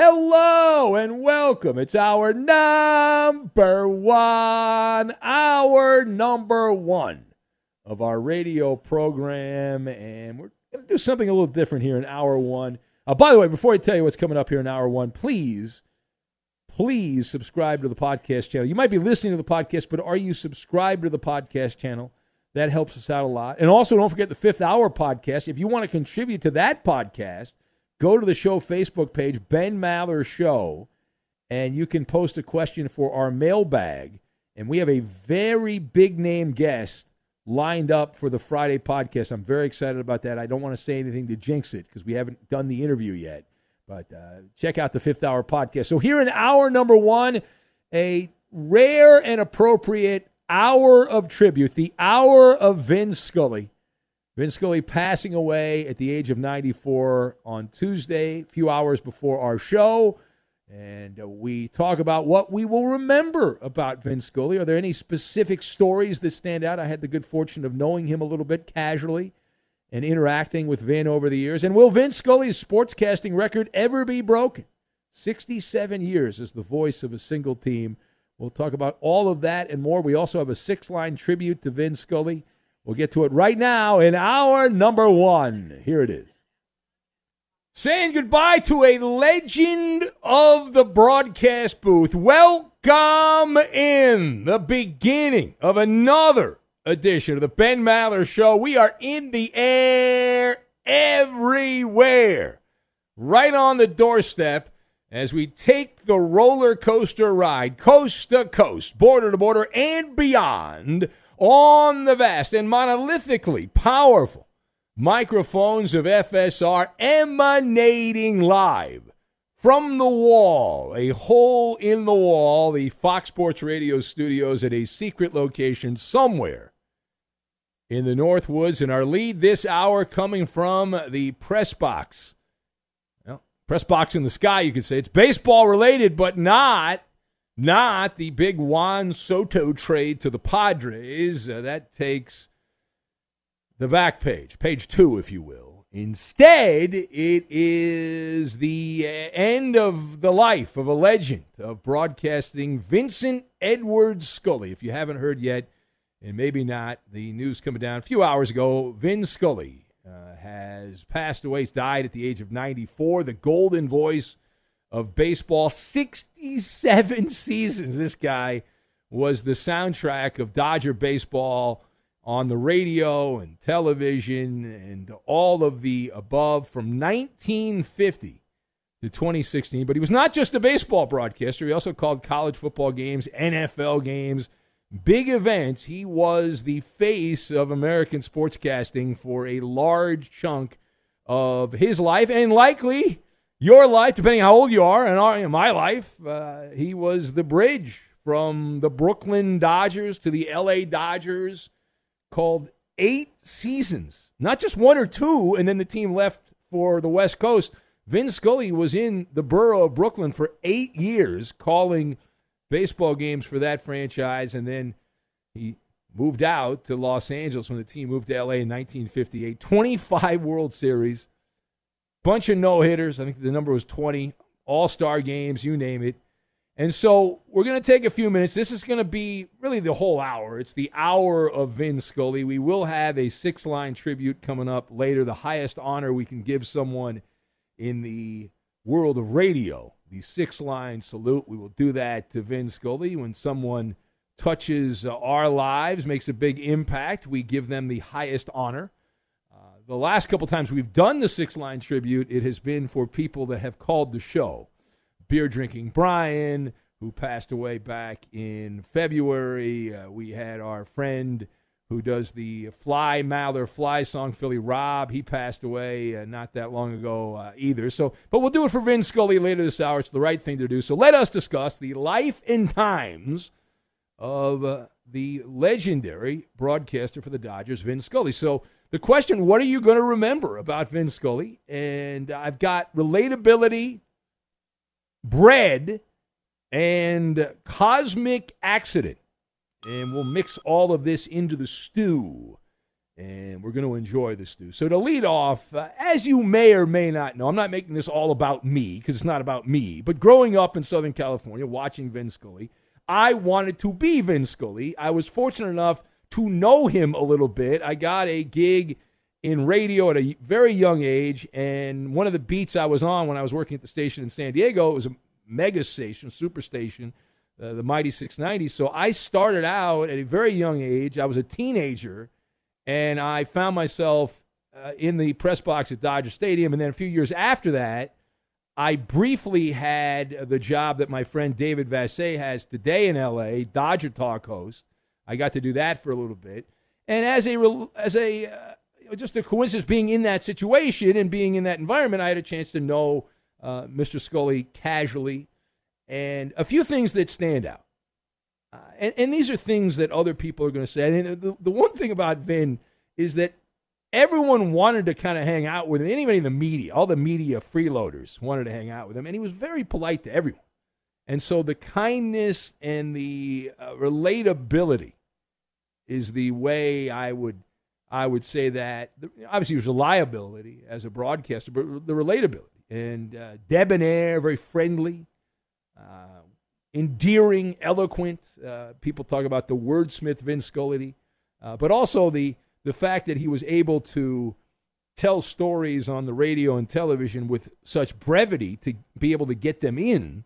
Hello and welcome. It's our number one, our number one of our radio program. And we're going to do something a little different here in hour one. Uh, by the way, before I tell you what's coming up here in hour one, please, please subscribe to the podcast channel. You might be listening to the podcast, but are you subscribed to the podcast channel? That helps us out a lot. And also, don't forget the fifth hour podcast. If you want to contribute to that podcast, go to the show Facebook page, Ben Maller Show, and you can post a question for our mailbag. And we have a very big name guest lined up for the Friday podcast. I'm very excited about that. I don't want to say anything to jinx it because we haven't done the interview yet. But uh, check out the fifth hour podcast. So, here in hour number one, a rare and appropriate hour of tribute, the hour of Vin Scully. Vin Scully passing away at the age of 94 on Tuesday, a few hours before our show. And uh, we talk about what we will remember about Vin Scully. Are there any specific stories that stand out? I had the good fortune of knowing him a little bit casually and interacting with Vin over the years. And will Vin Scully's sportscasting record ever be broken? 67 years as the voice of a single team. We'll talk about all of that and more. We also have a six line tribute to Vin Scully. We'll get to it right now in our number one. Here it is. Saying goodbye to a legend of the broadcast booth. Welcome in the beginning of another edition of the Ben Maller Show. We are in the air everywhere, right on the doorstep as we take the roller coaster ride coast to coast, border to border, and beyond on the vast and monolithically powerful microphones of FSR emanating live from the wall, a hole in the wall, the Fox Sports Radio studios at a secret location somewhere in the North Woods. And our lead this hour coming from the press box. Well, press box in the sky, you could say. It's baseball related, but not not the big Juan Soto trade to the Padres. Uh, that takes the back page, page two, if you will. Instead, it is the end of the life of a legend of broadcasting, Vincent Edward Scully. If you haven't heard yet, and maybe not, the news coming down a few hours ago, Vin Scully uh, has passed away. He's died at the age of 94. The golden voice of baseball. 67 seasons. This guy was the soundtrack of Dodger baseball on the radio and television and all of the above from 1950 to 2016. But he was not just a baseball broadcaster, he also called college football games, NFL games, big events. He was the face of American sportscasting for a large chunk of his life and likely your life, depending how old you are, and our, in my life, uh, he was the bridge from the Brooklyn Dodgers to the LA Dodgers, called eight seasons, not just one or two, and then the team left for the West Coast. Vin Scully was in the borough of Brooklyn for eight years, calling baseball games for that franchise, and then he moved out to Los Angeles when the team moved to LA in 1958. 25 World Series bunch of no hitters. I think the number was 20, all star games, you name it. And so we're going to take a few minutes. This is going to be really the whole hour. It's the hour of Vin Scully. We will have a six line tribute coming up later, the highest honor we can give someone in the world of radio, the six line salute. We will do that to Vin Scully when someone touches uh, our lives, makes a big impact. We give them the highest honor the last couple times we've done the six line tribute, it has been for people that have called the show. Beer drinking Brian, who passed away back in February. Uh, we had our friend who does the Fly Maller Fly song, Philly Rob. He passed away uh, not that long ago uh, either. So, but we'll do it for Vin Scully later this hour. It's the right thing to do. So let us discuss the life and times of uh, the legendary broadcaster for the Dodgers, Vin Scully. So the question, what are you going to remember about Vin Scully? And I've got relatability, bread, and cosmic accident. And we'll mix all of this into the stew. And we're going to enjoy the stew. So, to lead off, uh, as you may or may not know, I'm not making this all about me because it's not about me, but growing up in Southern California, watching Vin Scully, I wanted to be Vin Scully. I was fortunate enough to know him a little bit. I got a gig in radio at a very young age, and one of the beats I was on when I was working at the station in San Diego, it was a mega station, super station, uh, the Mighty 690. So I started out at a very young age. I was a teenager, and I found myself uh, in the press box at Dodger Stadium. And then a few years after that, I briefly had the job that my friend David Vassegh has today in LA, Dodger Talk host. I got to do that for a little bit. And as a as a uh, just a coincidence being in that situation and being in that environment, I had a chance to know uh, Mr. Scully casually, and a few things that stand out. Uh, and, and, these are things that other people are going to say. And the, the one thing about Vin is that everyone wanted to kind of hang out with him. Anybody in the media, all the media freeloaders wanted to hang out with him, and he was very polite to everyone. And so the kindness and the uh, relatability is the way I would I would say that. Obviously, there's reliability as a broadcaster, but the relatability and uh, debonair, very friendly, uh, endearing, eloquent. Uh, people talk about the wordsmith Vin Scully, uh, but also the the fact that he was able to tell stories on the radio and television with such brevity to be able to get them in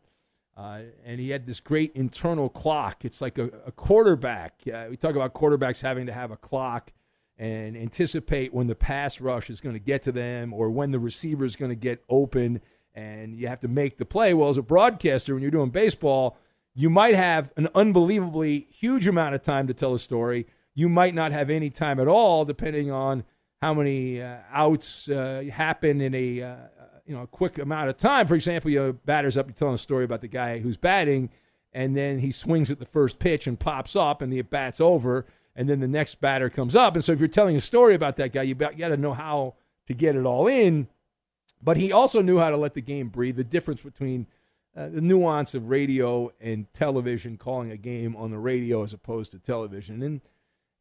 uh, and he had this great internal clock. It's like a, a quarterback. Uh, we talk about quarterbacks having to have a clock and anticipate when the pass rush is going to get to them or when the receiver is going to get open and you have to make the play. Well, as a broadcaster, when you're doing baseball, you might have an unbelievably huge amount of time to tell a story. You might not have any time at all, depending on how many uh, outs uh, happen in a, uh, you know a quick amount of time. For example, your batter's up, you're telling a story about the guy who's batting, and then he swings at the first pitch and pops up, and the bat's over, and then the next batter comes up. And so if you're telling a story about that guy, you got to know how to get it all in. But he also knew how to let the game breathe. The difference between uh, the nuance of radio and television, calling a game on the radio as opposed to television, and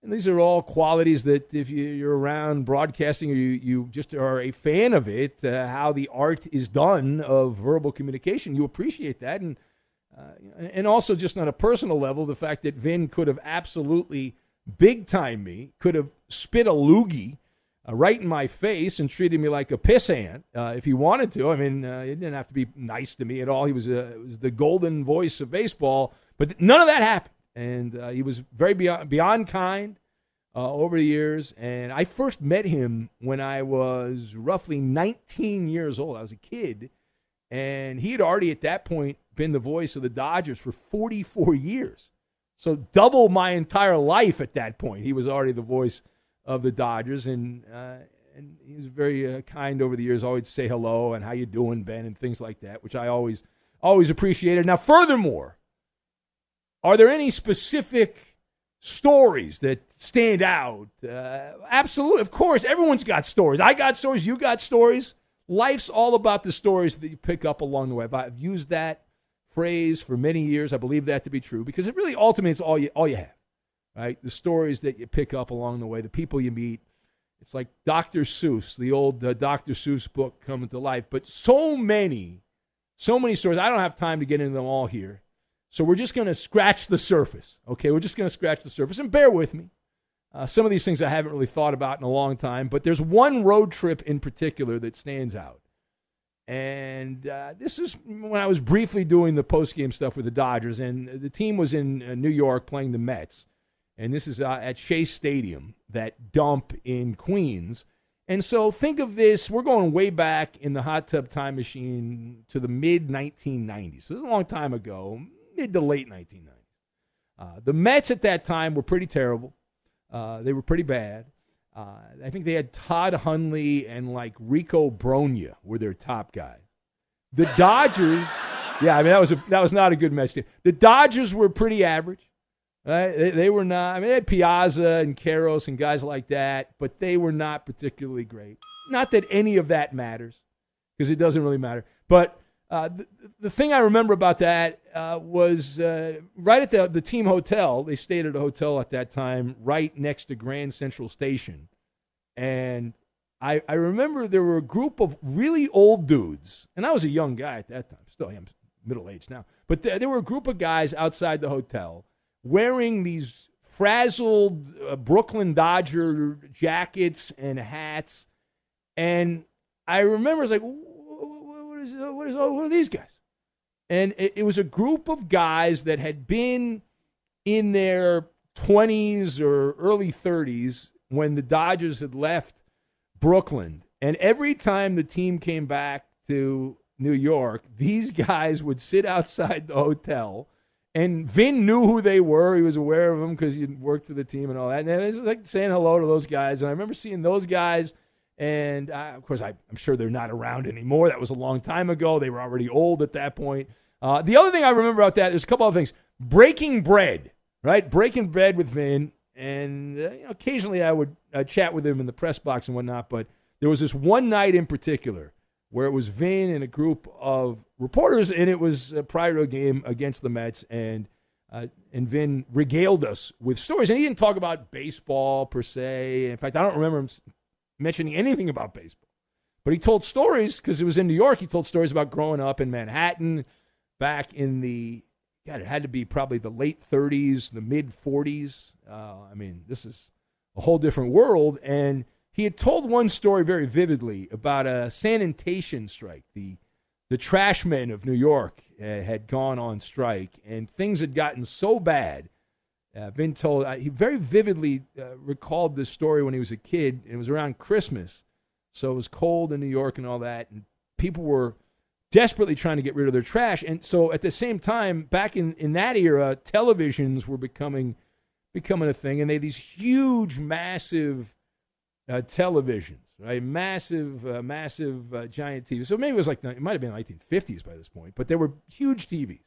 and these are all qualities that if you, are around broadcasting or you, you just are a fan of it, uh, how the art is done of verbal communication, you appreciate that. And, uh, and also, just on a personal level, the fact that Vin could have absolutely big time me, could have spit a loogie uh, right in my face and treated me like a pissant uh, if he wanted to. I mean, uh, he didn't have to be nice to me at all. He was, uh, was the golden voice of baseball, but none of that happened and uh, he was very beyond, beyond kind uh, over the years. And I first met him when I was roughly 19 years old. I was a kid, and he had already at that point been the voice of the Dodgers for 44 years. So double my entire life at that point. He was already the voice of the Dodgers, and uh, and he was very uh, kind over the years. Always say hello and how you doing, Ben, and things like that, which I always always appreciated. Now, furthermore are there any specific stories that stand out? Uh, absolutely. Of course, everyone's got stories. I got stories. You got stories. Life's all about the stories that you pick up along the way. I've used that phrase for many years. I believe that to be true because it really ultimately is all you, all you have, right? The stories that you pick up along the way, the people you meet. It's like Dr. Seuss, the old uh, Dr. Seuss book coming to life. But so many, so many stories. I don't have time to get into them all here. So we're just going to scratch the surface. Okay, we're just going to scratch the surface and bear with me. Uh, some of these things I haven't really thought about in a long time, but there's one road trip in particular that stands out. And uh, this is when I was briefly doing the post-game stuff with the Dodgers, and the team was in uh, New York playing the Mets. And this is uh, at Shea Stadium, that dump in Queens. And so think of this we're going way back in the hot tub time machine to the mid 1990s. So this is a long time ago, mid to late 1990s. Uh, the Mets at that time were pretty terrible. Uh, they were pretty bad. Uh, I think they had Todd Hundley and like Rico Brogna were their top guys. The Dodgers, yeah, I mean that was a, that was not a good Mets team. The Dodgers were pretty average. Right? They, they were not. I mean, they had Piazza and Karros and guys like that, but they were not particularly great. Not that any of that matters, because it doesn't really matter. But uh, the, the, thing I remember about that uh, was uh, right at the, the team hotel. They stayed at a hotel at that time, right next to Grand Central Station. And I, I remember there were a group of really old dudes, and I was a young guy at that time. Still am middle aged now. But th- there were a group of guys outside the hotel wearing these frazzled uh, Brooklyn Dodger jackets and hats. And I remember, I was like, is uh, what is of these guys? And it, it was a group of guys that had been in their 20s or early 30s when the Dodgers had left Brooklyn. And every time the team came back to New York, these guys would sit outside the hotel. And Vin knew who they were. He was aware of them because he worked for the team and all that. And it was like saying hello to those guys. And I remember seeing those guys and uh, of course, I, am sure they're not around anymore. That was a long time ago. They were already old at that point. Uh, the other thing I remember about that, there's a couple of things. Breaking bread, right? Breaking bread with Vin. And uh, you know, occasionally I would uh, chat with him in the press box and whatnot. But there was this one night in particular where it was Vin and a group of reporters, and it was prior to a game against the Mets. And uh, and Vin regaled us with stories. And he didn't talk about baseball per se. In fact, I don't remember him mentioning anything about baseball. But he told stories because it was in New York. He told stories about growing up in Manhattan back in the, God, it had to be probably the late 30s, the mid 40s. Uh, I mean, this is a whole different world. And he had told one story very vividly about a sanitation strike. The, the trashmen of New York uh, had gone on strike, and things had gotten so bad uh, Vin told uh, he very vividly uh, recalled this story when he was a kid. It was around Christmas, so it was cold in New York and all that, and people were desperately trying to get rid of their trash. And so at the same time, back in, in that era, televisions were becoming becoming a thing, and they had these huge, massive uh, televisions, right? Massive, uh, massive, uh, giant TVs. So maybe it was like it might have been 1950s by this point, but there were huge TVs.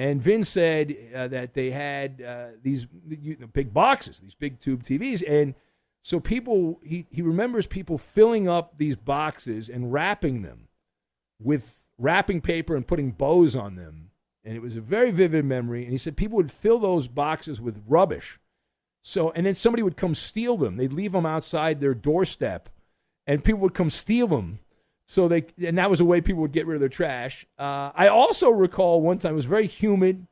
And Vin said uh, that they had uh, these you know, big boxes, these big tube TVs, and So people, he, he remembers people filling up these boxes and wrapping them with wrapping paper and putting bows on them. And it was a very vivid memory. And he said people would fill those boxes with rubbish. So, and then somebody would come steal them. They'd leave them outside their doorstep, and people would come steal them. So they, and that was a way people would get rid of their trash. Uh, I also recall one time it was very humid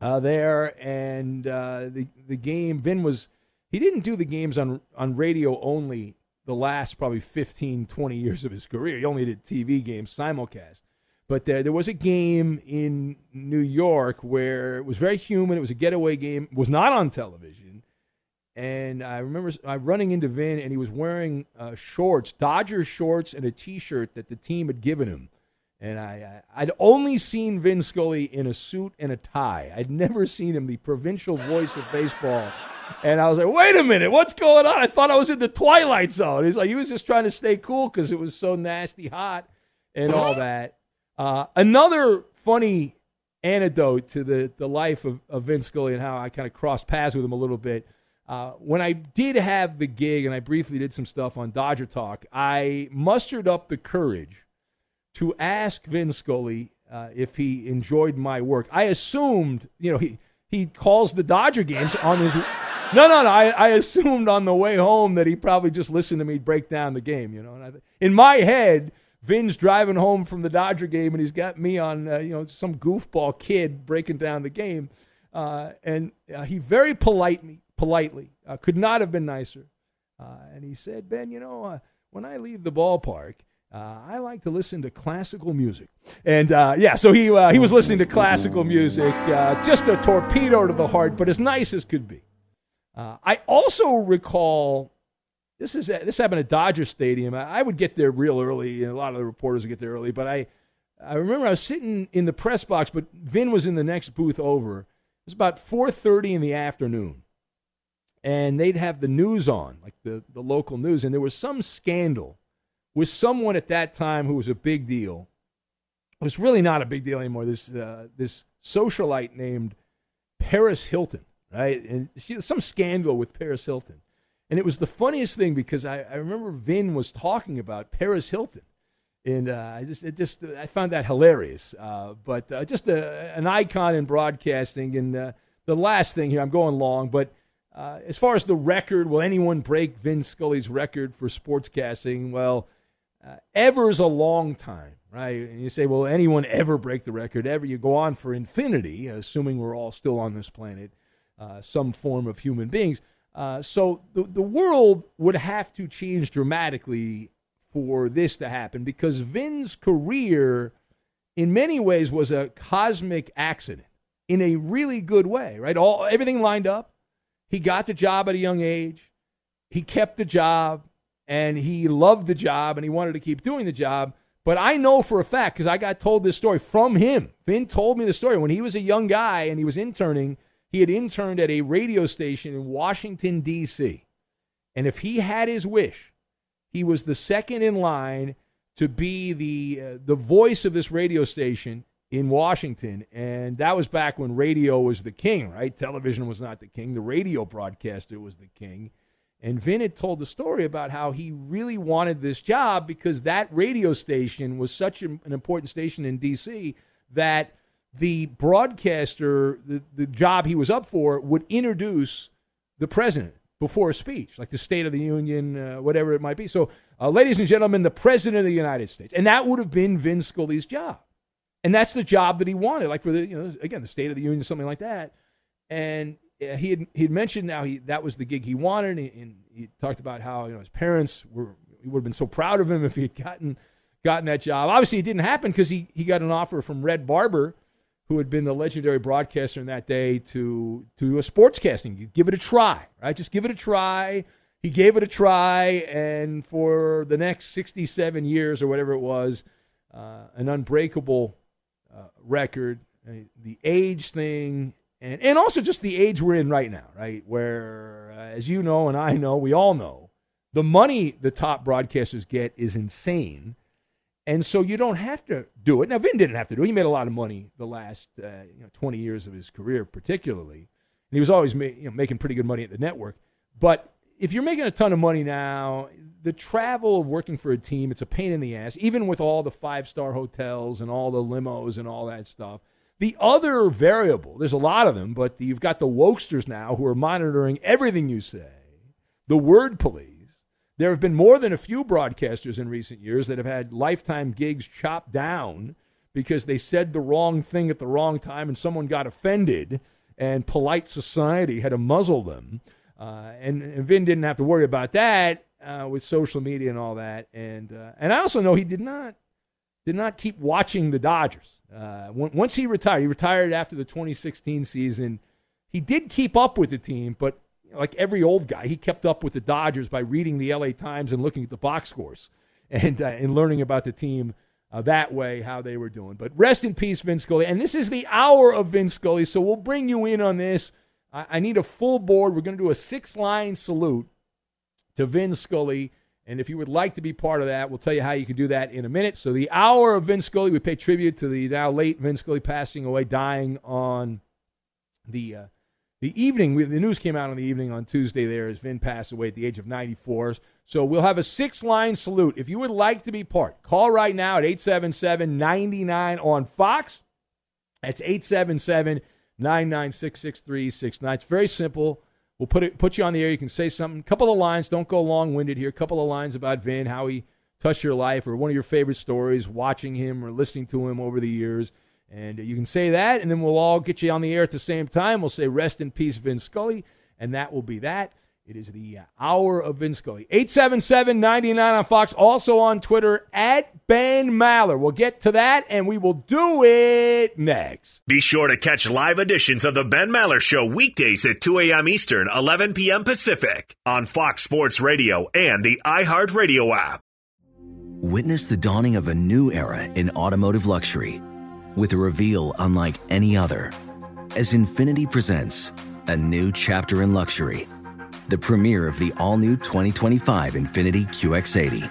uh, there, and uh, the the game. Vin was he didn't do the games on on radio only the last probably 15, 20 years of his career. He only did TV games simulcast. But there, there was a game in New York where it was very humid. It was a getaway game. Was not on television. And I remember I running into Vin, and he was wearing uh, shorts, Dodger shorts, and a T-shirt that the team had given him. And I, I, would only seen Vin Scully in a suit and a tie. I'd never seen him, the provincial voice of baseball. And I was like, wait a minute, what's going on? I thought I was in the Twilight Zone. He's like, he was just trying to stay cool because it was so nasty hot and all that. Uh, another funny anecdote to the, the life of, of Vin Scully and how I kind of crossed paths with him a little bit. Uh, when I did have the gig and I briefly did some stuff on Dodger Talk, I mustered up the courage to ask Vin Scully uh, if he enjoyed my work. I assumed, you know, he, he calls the Dodger games on his no, no, no. I, I assumed on the way home that he probably just listened to me break down the game. You know, and I, in my head, Vin's driving home from the Dodger game, and he's got me on, uh, you know, some goofball kid breaking down the game, uh, and uh, he very politely, politely, uh, could not have been nicer, uh, and he said, Ben, you know, uh, when I leave the ballpark. I like to listen to classical music, and yeah, so he he was listening to classical music, just a torpedo to the heart, but as nice as could be. Uh, I also recall this is this happened at Dodger Stadium. I, I would get there real early, and a lot of the reporters would get there early. But I, I remember I was sitting in the press box, but Vin was in the next booth over. It was about 4:30 in the afternoon, and they'd have the news on, like the the local news, and there was some scandal with someone at that time who was a big deal. It was really not a big deal anymore. This uh, this socialite named Paris Hilton right? And she, some scandal with Paris Hilton. And it was the funniest thing because I, I remember Vin was talking about Paris Hilton. And uh, I just, it just, I found that hilarious. Uh, but uh, just a, an icon in broadcasting. And uh, the last thing here, I'm going long, but uh, as far as the record, will anyone break Vin Scully's record for sportscasting? Well, uh, ever's a long time, right? And you say, will anyone ever break the record? Ever? You go on for infinity, assuming we're all still on this planet uh, some form of human beings. Uh, so the, the world would have to change dramatically for this to happen because Vin's career, in many ways, was a cosmic accident in a really good way, right? All everything lined up. He got the job at a young age. He kept the job and he loved the job and he wanted to keep doing the job. But I know for a fact because I got told this story from him. Vin told me the story when he was a young guy and he was interning he had interned at a radio station in Washington, D.C. And if he had his wish, he was the second in line to be the, uh, the voice of this radio station in Washington. And that was back when radio was the king, right? Television was not the king, the radio broadcaster was the king. And Vin had told the story about how he really wanted this job because that radio station was such an important station in D.C. that the broadcaster, the, the job he was up for, would introduce the president before a speech, like the State of the Union, uh, whatever it might be. So, uh, ladies and gentlemen, the President of the United States. And that would have been Vin Scully's job. And that's the job that he wanted, like for the, you know, again, the State of the Union, something like that. And uh, he had, he had mentioned now he, that was the gig he wanted. And he, and he talked about how, you know, his parents were, he would have been so proud of him if he had gotten, gotten that job. Obviously, it didn't happen because he, he got an offer from Red Barber who had been the legendary broadcaster in that day to to a sportscasting. You give it a try, right? Just give it a try. He gave it a try, and for the next 67 years or whatever it was, uh, an unbreakable uh, record. Uh, the age thing, and and also just the age we're in right now, right? Where, uh, as you know and I know, we all know, the money the top broadcasters get is insane and so you don't have to do it. Now, Vin didn't have to do it. He made a lot of money the last uh, you know, 20 years of his career, particularly. And he was always ma- you know, making pretty good money at the network. But if you're making a ton of money now, the travel of working for a team, it's a pain in the ass, even with all the five star hotels and all the limos and all that stuff. The other variable, there's a lot of them, but you've got the wokesters now who are monitoring everything you say, the word police. There have been more than a few broadcasters in recent years that have had lifetime gigs chopped down because they said the wrong thing at the wrong time and someone got offended, and polite society had to muzzle them. Uh, and, and, Vin didn't have to worry about that uh, with social media and all that. And uh, and I also know he did not did not keep watching the Dodgers. Uh, once he retired, he retired after the 2016 season. He did keep up with the team, but like every old guy, he kept up with the Dodgers by reading the LA Times and looking at the box scores and uh, and learning about the team uh, that way, how they were doing. But rest in peace, Vin Scully. And this is the hour of Vin Scully, so we'll bring you in on this. I, I need a full board. We're going to do a six line salute to Vin Scully. And if you would like to be part of that, we'll tell you how you can do that in a minute. So, the hour of Vin Scully, we pay tribute to the now late Vin Scully passing away, dying on the uh, the evening. The news came out on the evening on Tuesday there as Vin passed away at the age of 94. So, we'll have a six line salute. If you would like to be part, call right now at 877 99 on Fox. That's 877 996 6369. It's very simple. We'll put it put you on the air. You can say something. A couple of lines. Don't go long winded here. A couple of lines about Vin, how he touched your life, or one of your favorite stories, watching him or listening to him over the years. And you can say that, and then we'll all get you on the air at the same time. We'll say rest in peace, Vin Scully, and that will be that. It is the hour of Vin Scully. 877 99 on Fox. Also on Twitter at Ben Maller. We'll get to that and we will do it next. Be sure to catch live editions of The Ben Maller Show weekdays at 2 a.m. Eastern, 11 p.m. Pacific on Fox Sports Radio and the iHeartRadio app. Witness the dawning of a new era in automotive luxury with a reveal unlike any other as Infiniti presents a new chapter in luxury the premiere of the all new 2025 Infiniti QX80.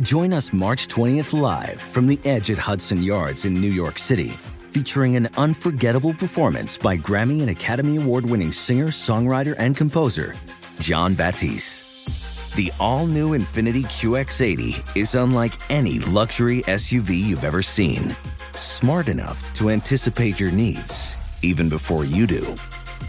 Join us March 20th live from the edge at Hudson Yards in New York City, featuring an unforgettable performance by Grammy and Academy Award winning singer, songwriter, and composer, Jon Batiste. The all new Infiniti QX80 is unlike any luxury SUV you've ever seen. Smart enough to anticipate your needs, even before you do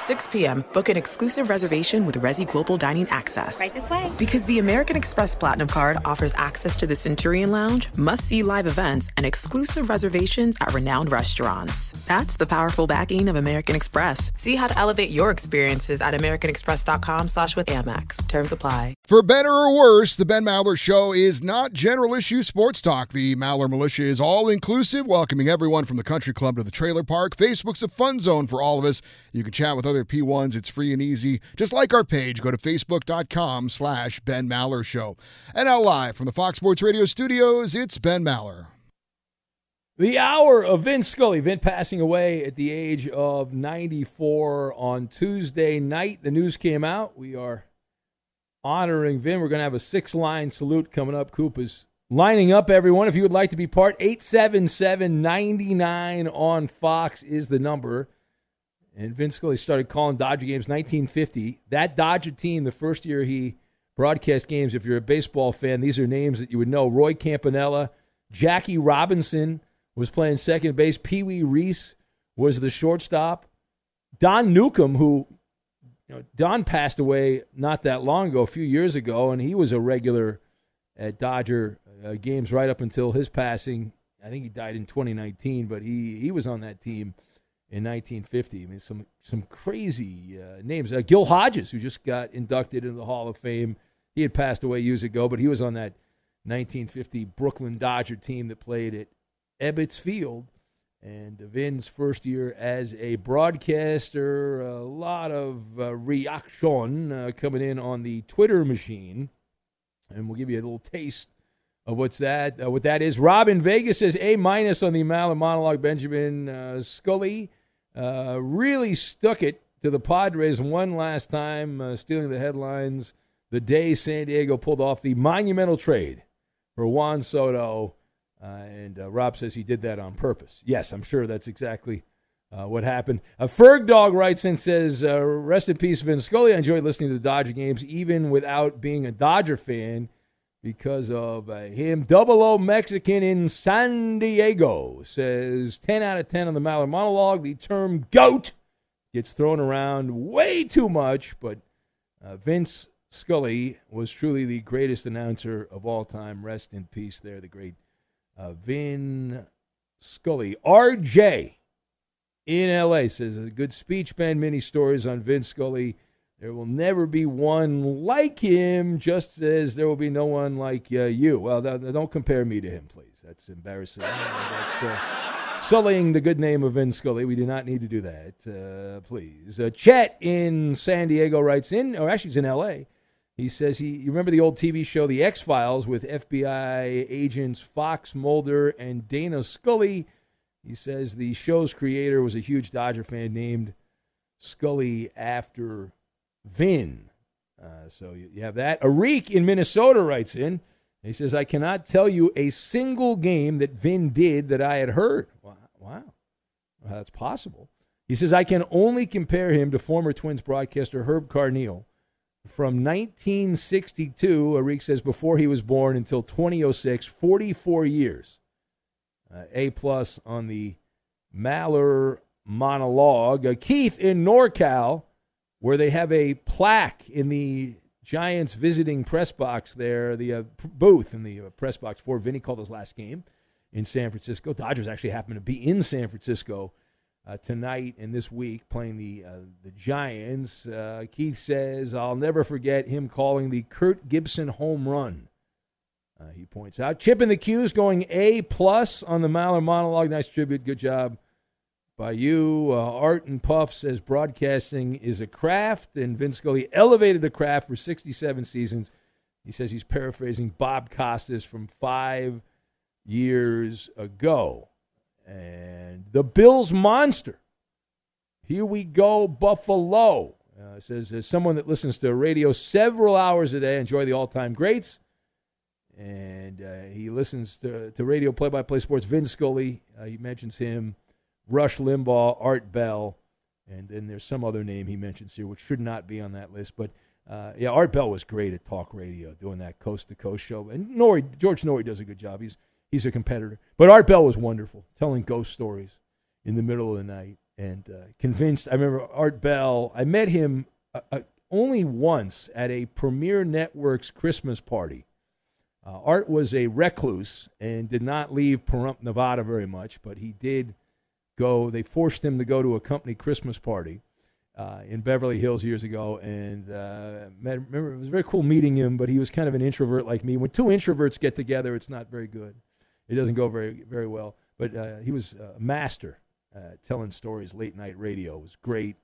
6 p.m., book an exclusive reservation with Resy Global Dining Access. Right this way. Because the American Express Platinum Card offers access to the Centurion Lounge, must see live events, and exclusive reservations at renowned restaurants. That's the powerful backing of American Express. See how to elevate your experiences at AmericanExpress.com slash with Amex. Terms apply. For better or worse, the Ben Maller Show is not general issue sports talk. The Maller Militia is all inclusive, welcoming everyone from the country club to the trailer park. Facebook's a fun zone for all of us. You can chat with other P1s. It's free and easy. Just like our page, go to facebook.com slash Ben Maller Show. And now live from the Fox Sports Radio studios, it's Ben Maller. The hour of Vin Scully. Vin passing away at the age of 94 on Tuesday night. The news came out. We are honoring Vin. We're going to have a six line salute coming up. Coop is lining up, everyone. If you would like to be part, 877 99 on Fox is the number. And Vin Scully started calling Dodger games 1950. That Dodger team, the first year he broadcast games, if you're a baseball fan, these are names that you would know. Roy Campanella, Jackie Robinson was playing second base. Pee Wee Reese was the shortstop. Don Newcombe, who you know, Don passed away not that long ago, a few years ago, and he was a regular at Dodger uh, games right up until his passing. I think he died in 2019, but he, he was on that team in 1950. I mean, some some crazy uh, names. Uh, Gil Hodges, who just got inducted into the Hall of Fame, he had passed away years ago, but he was on that 1950 Brooklyn Dodger team that played at Ebbets Field. And Vin's first year as a broadcaster, a lot of uh, reaction uh, coming in on the Twitter machine, and we'll give you a little taste of what's that. Uh, what that is. Rob in Vegas says A minus on the Maller monologue. Benjamin uh, Scully uh, really stuck it to the Padres one last time, uh, stealing the headlines the day San Diego pulled off the monumental trade for Juan Soto. Uh, and uh, Rob says he did that on purpose. Yes, I'm sure that's exactly uh, what happened. A Ferg Dog writes and says, Rest in peace, Vin Scully. I enjoyed listening to the Dodger games, even without being a Dodger fan, because of uh, him. Double O Mexican in San Diego says, 10 out of 10 on the Maller monologue. The term GOAT gets thrown around way too much, but uh, Vin Scully was truly the greatest announcer of all time. Rest in peace there, the great uh, Vin Scully. RJ in LA says a good speech, Ben. Many stories on Vin Scully. There will never be one like him, just as there will be no one like uh, you. Well, th- don't compare me to him, please. That's embarrassing. That's uh, sullying the good name of Vin Scully. We do not need to do that, uh, please. Uh, Chet in San Diego writes in, or actually, he's in L.A. He says he you remember the old TV show The X Files with FBI agents Fox Mulder and Dana Scully. He says the show's creator was a huge Dodger fan named Scully after Vin. Uh, so you, you have that. Arik in Minnesota writes in. He says, I cannot tell you a single game that Vin did that I had heard. Wow. wow. Well, that's possible. He says, I can only compare him to former Twins broadcaster Herb Carneal from 1962, Arik says, before he was born until 2006, 44 years. Uh, a plus on the Maller monologue. Uh, Keith in NorCal, where they have a plaque in the Giants visiting press box there, the uh, booth in the uh, press box for Vinny called his last game in San Francisco. Dodgers actually happen to be in San Francisco uh, tonight and this week playing the uh, the Giants. Uh, Keith says, "I'll never forget him calling the Kirk Gibson home run." Uh, he points out, Chip in the Q's going A plus on the Maller monologue. Nice tribute, good job by you. Uh, Art and Puff says broadcasting is a craft, and Vin Scully elevated the craft for 67 seasons. He says he's paraphrasing Bob Costas from five years ago. And the Bills monster. Here we go, Buffalo. Uh, says, as someone that listens to radio several hours a day, enjoy the all time greats. And uh, he listens to, to radio play by play sports. Vin Scully, uh, he mentions him. Rush Limbaugh, Art Bell. And then there's some other name he mentions here, which should not be on that list. But uh, yeah, Art Bell was great at talk radio, doing that coast to coast show. And Norrie, George Noory does a good job. He's he's a competitor. But Art Bell was wonderful, telling ghost stories in the middle of the night and uh, convinced. I remember Art Bell, I met him uh, uh, only once at a Premier Networks Christmas party. Uh, Art was a recluse and did not leave Pahrump, Nevada very much, but he did go. They forced him to go to a company Christmas party. Uh, in Beverly Hills years ago, and uh, remember it was very cool meeting him. But he was kind of an introvert like me. When two introverts get together, it's not very good it doesn't go very very well. But uh, he was a master telling stories. Late night radio it was great.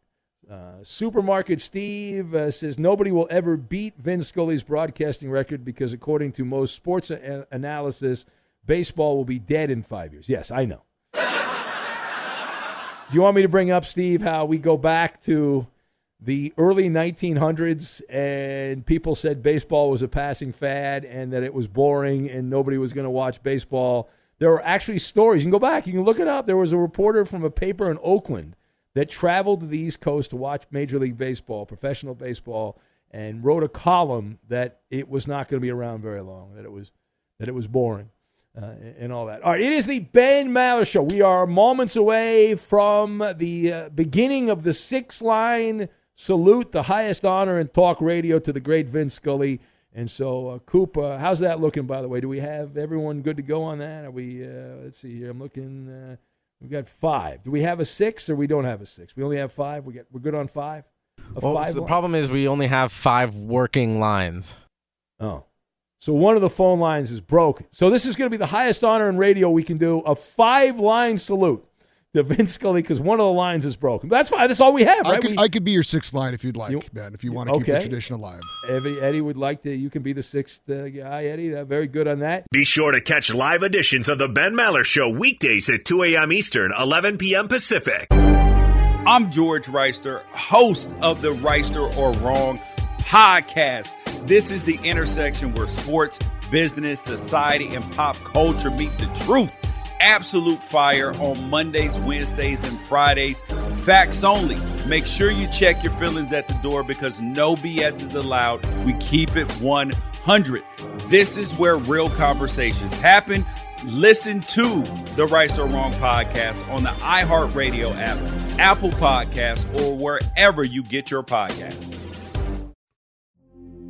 Uh, Supermarket Steve uh, says nobody will ever beat Vin Scully's broadcasting record because, according to most sports a- analysis, baseball will be dead in five years. Yes, I know. Do you want me to bring up, Steve, how we go back to the early 1900s and people said baseball was a passing fad and that it was boring and nobody was going to watch baseball. There were actually stories. You can go back, you can look it up. There was a reporter from a paper in Oakland that traveled to the East Coast to watch Major League Baseball, professional baseball, and wrote a column that it was not going to be around very long, that it was that it was boring. Uh, and all that. All right, it is the Ben Maller Show. We are moments away from the uh, beginning of the six line salute the highest honor in talk radio to the great Vin Scully. And so, uh, Coop, uh, how's that looking, by the way? Do we have everyone good to go on that? Are we, uh, let's see here, I'm looking, uh, we've got five. Do we have a six or we don't have a six? We only have five? We get, we're good on five? A well, five the line? problem is we only have five working lines. Oh. So one of the phone lines is broken. So this is going to be the highest honor in radio we can do a five line salute to Vin Scully because one of the lines is broken. That's fine. That's all we have, right? I could, we, I could be your sixth line if you'd like, you, Ben, if you want to okay. keep the tradition alive. Eddie, Eddie would like to. You can be the sixth uh, guy, Eddie. Uh, very good on that. Be sure to catch live editions of the Ben Maller Show weekdays at 2 a.m. Eastern, 11 p.m. Pacific. I'm George Reister, host of the Reister or Wrong podcast. This is the intersection where sports, business, society, and pop culture meet the truth absolute fire on Mondays, Wednesdays, and Fridays. Facts only. Make sure you check your feelings at the door because no BS is allowed. We keep it 100. This is where real conversations happen. Listen to the Right or Wrong podcast on the iHeartRadio app, Apple Podcasts, or wherever you get your podcasts.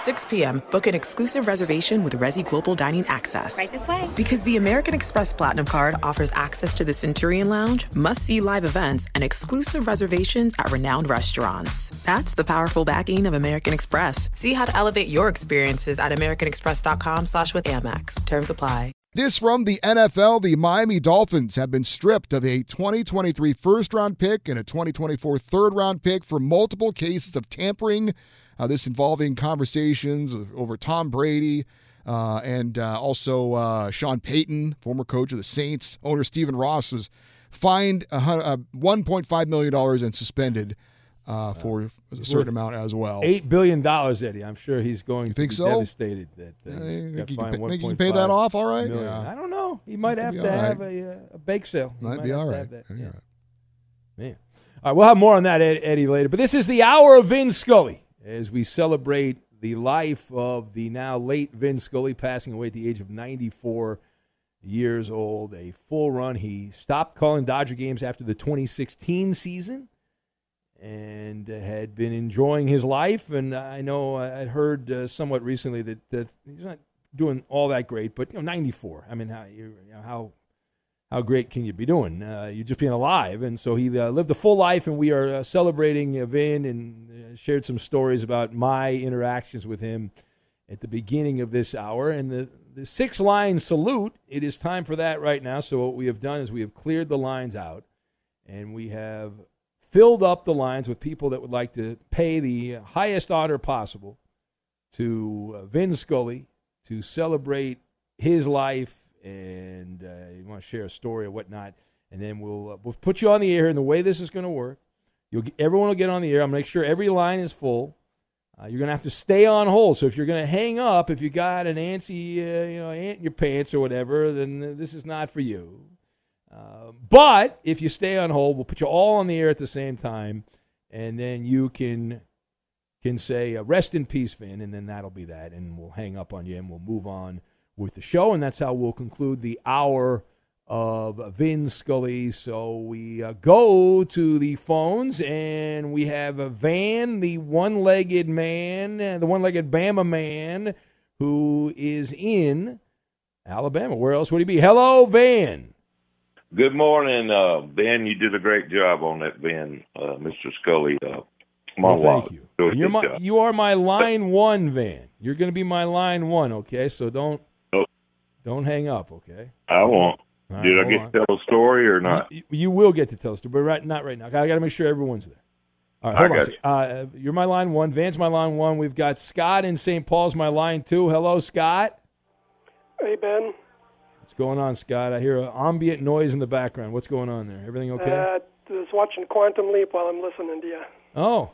6 p.m., book an exclusive reservation with Resy Global Dining Access. Right this way. Because the American Express Platinum Card offers access to the Centurion Lounge, must see live events, and exclusive reservations at renowned restaurants. That's the powerful backing of American Express. See how to elevate your experiences at AmericanExpress.com slash with Amex. Terms apply. This from the NFL. The Miami Dolphins have been stripped of a 2023 first round pick and a 2024 third round pick for multiple cases of tampering. Uh, this involving conversations over Tom Brady uh, and uh, also uh, Sean Payton, former coach of the Saints. Owner Stephen Ross was fined $1.5 million and suspended. Uh, for a certain amount as well. Eight billion dollars, Eddie. I'm sure he's going you to think be so? devastated that uh, yeah, he's think, fined can, think you can pay that off all right? Yeah. I don't know. He might have to right. have a, uh, a bake sale. Might, might be all to right. Yeah. Yeah. Man. All right, we'll have more on that, Eddie, later. But this is the hour of Vin Scully as we celebrate the life of the now late Vin Scully, passing away at the age of 94 years old. A full run. He stopped calling Dodger games after the 2016 season and had been enjoying his life. And I know I- heard uh, somewhat recently that, that he's not doing all that great, but you know, 94. I mean, how you know, how how great can you be doing? Uh, you're just being alive, and so he uh, lived a full life, and we are uh, celebrating uh, Vin and shared some stories about my interactions with him at the beginning of this hour. And the the six line salute. It is time for that right now. So what we have done is we have cleared the lines out, and we have filled up the lines with people that would like to pay the highest honor possible to uh, Vin Scully to celebrate his life and uh, you want to share a story or whatnot, and then we'll uh, we'll put you on the air. And the way this is going to work, you'll everyone will get on the air. I'm to make sure every line is full. Uh, you're to have to stay on hold. So if you're to hang up, if you got an antsy, uh, you know, ant in your pants or whatever, then this is not for you. Uh, but if you stay on hold, we'll put you all on the air at the same time, and then you can can say uh, "Rest in peace, Vin," and then that'll be that, and we'll hang up on you and we'll move on with the show, and that's how we'll conclude the hour of Vin Scully. So we uh, go to the phones and we have a Van, the one legged man, uh, the one legged Bama man who is in Alabama. Where else would he be? Hello, Van. Good morning, uh, Ben. You did a great job on that, Ben, uh, Mr. Scully. Uh, well, thank you. You're my, you are my line one, Van. You're going to be my line one, okay? So don't oh. don't hang up, okay? I won't. Right, did I get on. to tell a story or not? You, you, will get to tell a story, but right, not right now. I got to make sure everyone's there. All right, hold on. You. Uh, you're my line one. Van's my line one. We've got Scott in St. Paul's my line two. Hello, Scott. Hey, Ben. What's going on, Scott? I hear an ambient noise in the background. What's going on there? Everything okay? Uh, just watching Quantum Leap while I'm listening to you. Oh,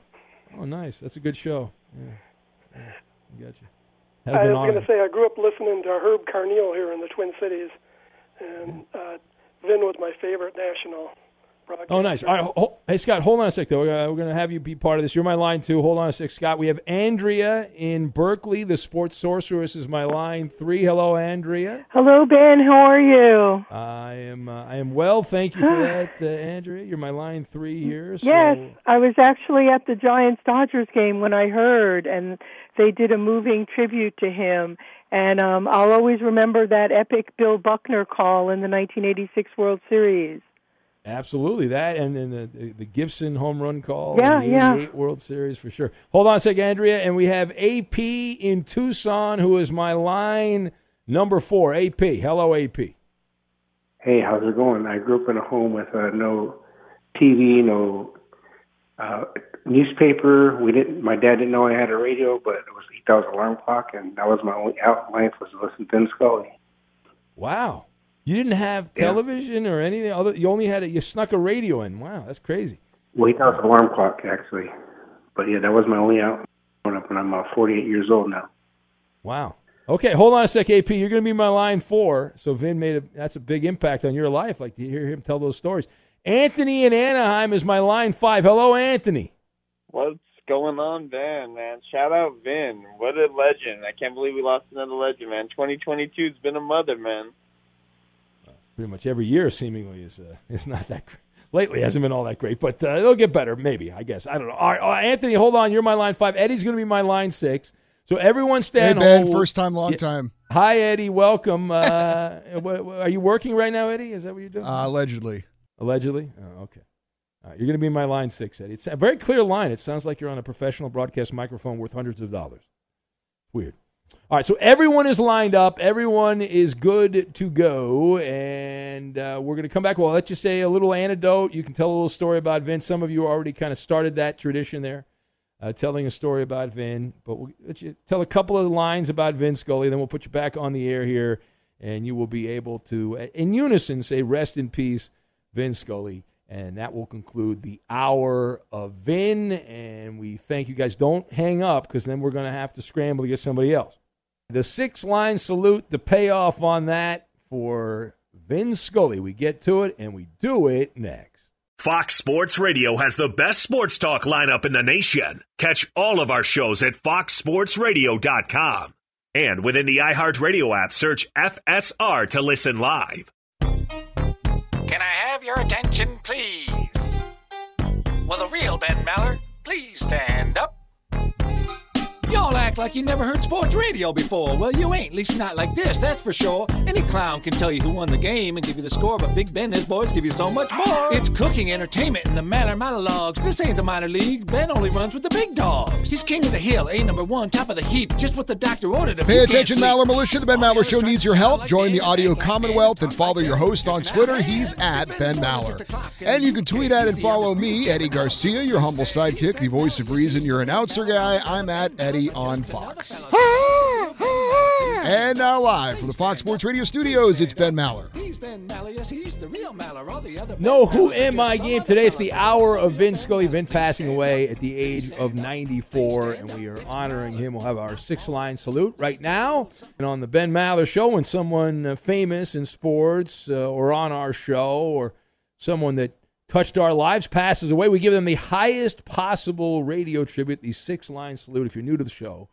oh, nice. That's a good show. Yeah, yeah. Gotcha. I was going to say I grew up listening to Herb Carneal here in the Twin Cities, and uh, Vin was my favorite national Oh, nice. All right. Hold, hey, Scott, hold on a sec, though. Uh, we're going to have you be part of this. You're my line two. Hold on a sec, Scott. We have Andrea in Berkeley. The sports sorceress is my line three. Hello, Andrea. Hello, Ben. How are you? I am. Uh, I am well. Thank you for that, uh, Andrea. You're my line three here. So. Yes, I was actually at the Giants Dodgers game when I heard, and they did a moving tribute to him. And um, I'll always remember that epic Bill Buckner call in the 1986 World Series. Absolutely, that and then the, the Gibson home run call yeah, in the '88 yeah. World Series for sure. Hold on a second, Andrea, and we have AP in Tucson, who is my line number four. AP, hello, AP. Hey, how's it going? I grew up in a home with uh, no TV, no uh, newspaper. We didn't. My dad didn't know I had a radio, but it was he thought it was alarm clock, and that was my only out in life was to listen to Vin Scully. Wow. You didn't have television yeah. or anything other. You only had it. You snuck a radio in. Wow, that's crazy. Well, he thought alarm clock actually, but yeah, that was my only out growing up, and I'm uh, 48 years old now. Wow. Okay, hold on a sec, AP. You're going to be my line four. So Vin made a that's a big impact on your life. Like to hear him tell those stories. Anthony in Anaheim is my line five. Hello, Anthony. What's going on, Ben? Man, shout out Vin. What a legend! I can't believe we lost another legend, man. 2022's been a mother, man pretty much every year seemingly is uh, is not that great. Lately hasn't been all that great, but uh, it'll get better, maybe. I guess I don't know. All right, all right Anthony, hold on. You're my line five. Eddie's going to be my line six. So everyone stand. Hey Ben, hold. first time, long yeah. time. Hi Eddie, welcome. Uh, are you working right now, Eddie? Is that what you're doing? Uh, allegedly. Allegedly. Oh, okay. You're going to be my line six, Eddie. It's a very clear line. It sounds like you're on a professional broadcast microphone worth hundreds of dollars. Weird. All right, so everyone is lined up. Everyone is good to go, and uh, we're going to come back. Well, let's just say a little anecdote. You can tell a little story about Vin. Some of you already kind of started that tradition there, uh, telling a story about Vin. But we'll let you tell a couple of lines about Vin Scully. Then we'll put you back on the air here, and you will be able to, in unison, say "Rest in peace, Vin Scully." And that will conclude the hour of Vin. And we thank you guys. Don't hang up because then we're going to have to scramble to get somebody else. The six line salute, the payoff on that for Vin Scully. We get to it and we do it next. Fox Sports Radio has the best sports talk lineup in the nation. Catch all of our shows at foxsportsradio.com. And within the iHeartRadio app, search FSR to listen live. Can I have your attention, please? Will the real Ben Maller please stand up? Y'all act like you never heard sports radio before. Well, you ain't, at least not like this, that's for sure. Any clown can tell you who won the game and give you the score, but Big Ben and his boys give you so much more. It's cooking entertainment in the Maller monologues. This ain't the minor league. Ben only runs with the big dogs. He's king of the hill, A number one, top of the heap, just what the doctor ordered. Pay attention, Maller Militia. The Ben Maller Show needs your help. Join the Audio Commonwealth and follow your host on Twitter. He's at Ben Maller. And you can tweet at and follow me, Eddie Garcia, your humble sidekick, the voice of reason, your announcer guy. I'm at Eddie on Fox. and now live from the Fox Sports Radio studios, it's Ben Maller. He's Ben Maller, yes, he's the real Maller. All the other no, who am I game today? It's the hour of Vin Scully. Vin passing away at the age of 94, and we are honoring him. We'll have our six line salute right now. And on the Ben Maller show, when someone uh, famous in sports uh, or on our show or someone that touched our lives, passes away. We give them the highest possible radio tribute, the six line salute. If you're new to the show,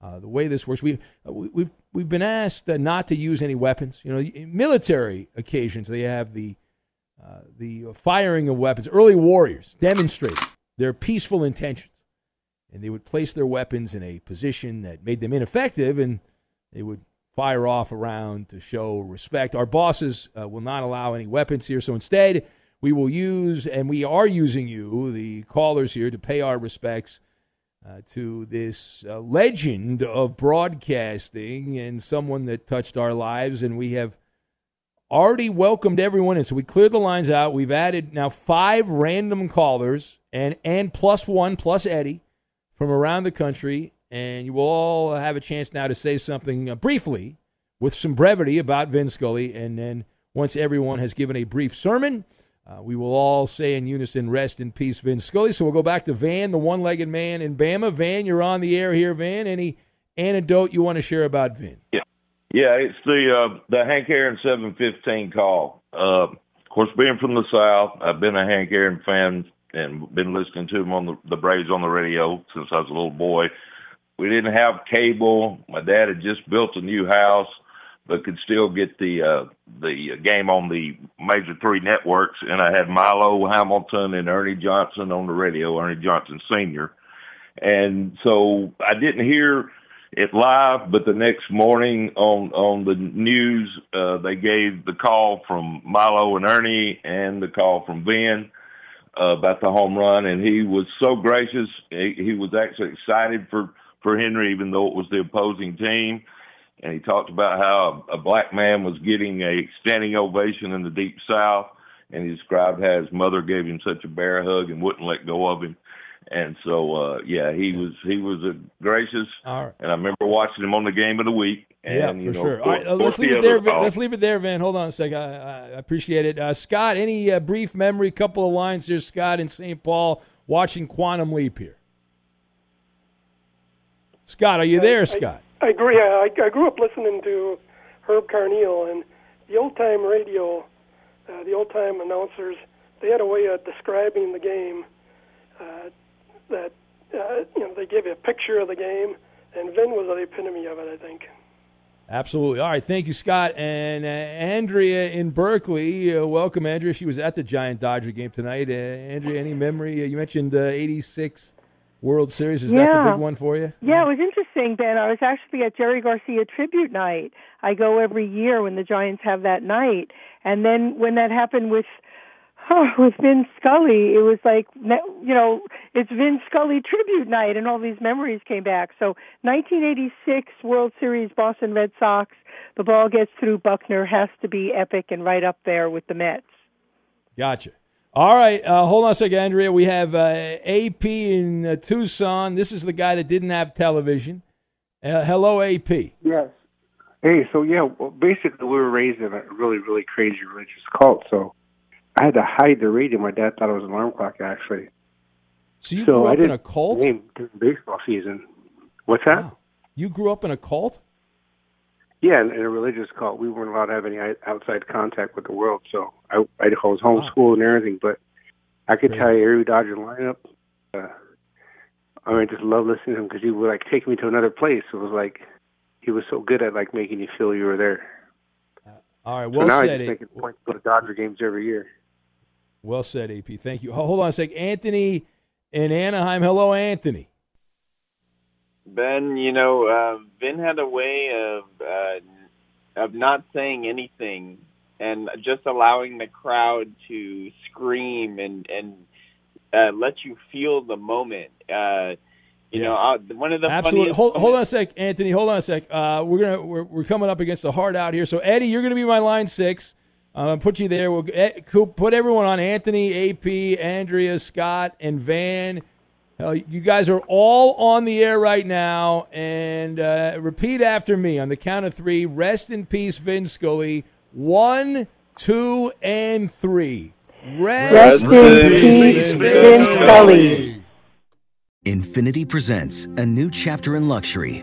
Uh, the way this works, we, uh, we, we've, we've been asked uh, not to use any weapons. You know, military occasions, they have the, uh, the firing of weapons. Early warriors demonstrated their peaceful intentions. And they would place their weapons in a position that made them ineffective, and they would fire off around to show respect. Our bosses uh, will not allow any weapons here, so instead, we will use, and we are using you, the callers here, to pay our respects uh, to this uh, legend of broadcasting and someone that touched our lives. And we have already welcomed everyone in. So we cleared the lines out. We've added now five random callers and, and plus one, plus Eddie from around the country. And you will all have a chance now to say something uh, briefly with some brevity about Vin Scully. And then once everyone has given a brief sermon, uh, we will all say in unison, rest in peace, Vin Scully. So we'll go back to Van, the one legged man in Bama. Van, you're on the air here, Van. Any anecdote you want to share about Vin? Yeah. Yeah, it's the uh, the Hank Aaron 715 call. Uh, of course, being from the South, I've been a Hank Aaron fan and been listening to him on the, the Braves on the radio since I was a little boy. We didn't have cable. My dad had just built a new house but could still get the uh, the game on the major three networks. And I had Milo Hamilton and Ernie Johnson on the radio, Ernie Johnson Senior. And so I didn't hear it live, but the next morning on on the news, uh, they gave the call from Milo and Ernie and the call from Vin. Uh, about the home run, and he was so gracious. He, he was actually excited for for Henry, even though it was the opposing team and he talked about how a, a black man was getting a standing ovation in the deep south and he described how his mother gave him such a bear hug and wouldn't let go of him and so uh yeah he was he was a gracious All right. and i remember watching him on the game of the week and yeah, you for know sure. for- All right, uh, let's leave it there. Van. Let's leave it there, Van. Hold on a second. I, I appreciate it. Uh, Scott, any uh, brief memory, couple of lines here, Scott in St. Paul, watching Quantum Leap here. Scott, are you there, Scott? I agree. I, I grew up listening to Herb Carneal and the old time radio, uh, the old time announcers. They had a way of describing the game uh, that uh, you know they gave you a picture of the game, and Vin was the epitome of it. I think. Absolutely. All right. Thank you, Scott. And uh, Andrea in Berkeley. Uh, welcome, Andrea. She was at the Giant Dodger game tonight. Uh, Andrea, any memory? Uh, you mentioned uh, 86 World Series. Is that the big one for you? Yeah, it was interesting, Ben. I was actually at Jerry Garcia tribute night. I go every year when the Giants have that night, and then when that happened with oh, with Vin Scully, it was like you know it's Vin Scully tribute night, and all these memories came back. So 1986 World Series, Boston Red Sox. The ball gets through Buckner has to be epic and right up there with the Mets. Gotcha. All right, uh, hold on a second, Andrea. We have uh, AP in uh, Tucson. This is the guy that didn't have television. Uh, hello, AP. Yes. Hey, so yeah, well, basically we were raised in a really, really crazy religious cult. So I had to hide the radio. My dad thought it was an alarm clock, actually. So you so grew up in a cult? Name baseball season. What's that? You grew up in a cult? Yeah, in, in a religious cult. We weren't allowed to have any outside contact with the world. So I, I was homeschooled and everything, but I could tell you every Dodger lineup. Uh, I mean, I just love listening to him because he would like take me to another place. It was like he was so good at like making you feel you were there. All right, so well now said. I just it point to go to Dodger games every year. Well said, AP. Thank you. Hold on a sec. Anthony in Anaheim. Hello, Anthony. Ben, you know, uh, Vin had a way of uh, of not saying anything and just allowing the crowd to scream and and uh, let you feel the moment. Uh, you know, uh, one of the Absolutely. Hold, hold on a sec, Anthony. Hold on a sec. Uh, we're gonna we're, we're coming up against the hard out here. So Eddie, you're gonna be my line six. I'm gonna put you there. We'll eh, put everyone on Anthony, AP, Andrea, Scott, and Van. Hell, you guys are all on the air right now, and uh, repeat after me on the count of three. Rest in peace, Vin Scully. One, two, and three. Rest, Rest in peace, Vin Scully. Infiniti presents a new chapter in luxury,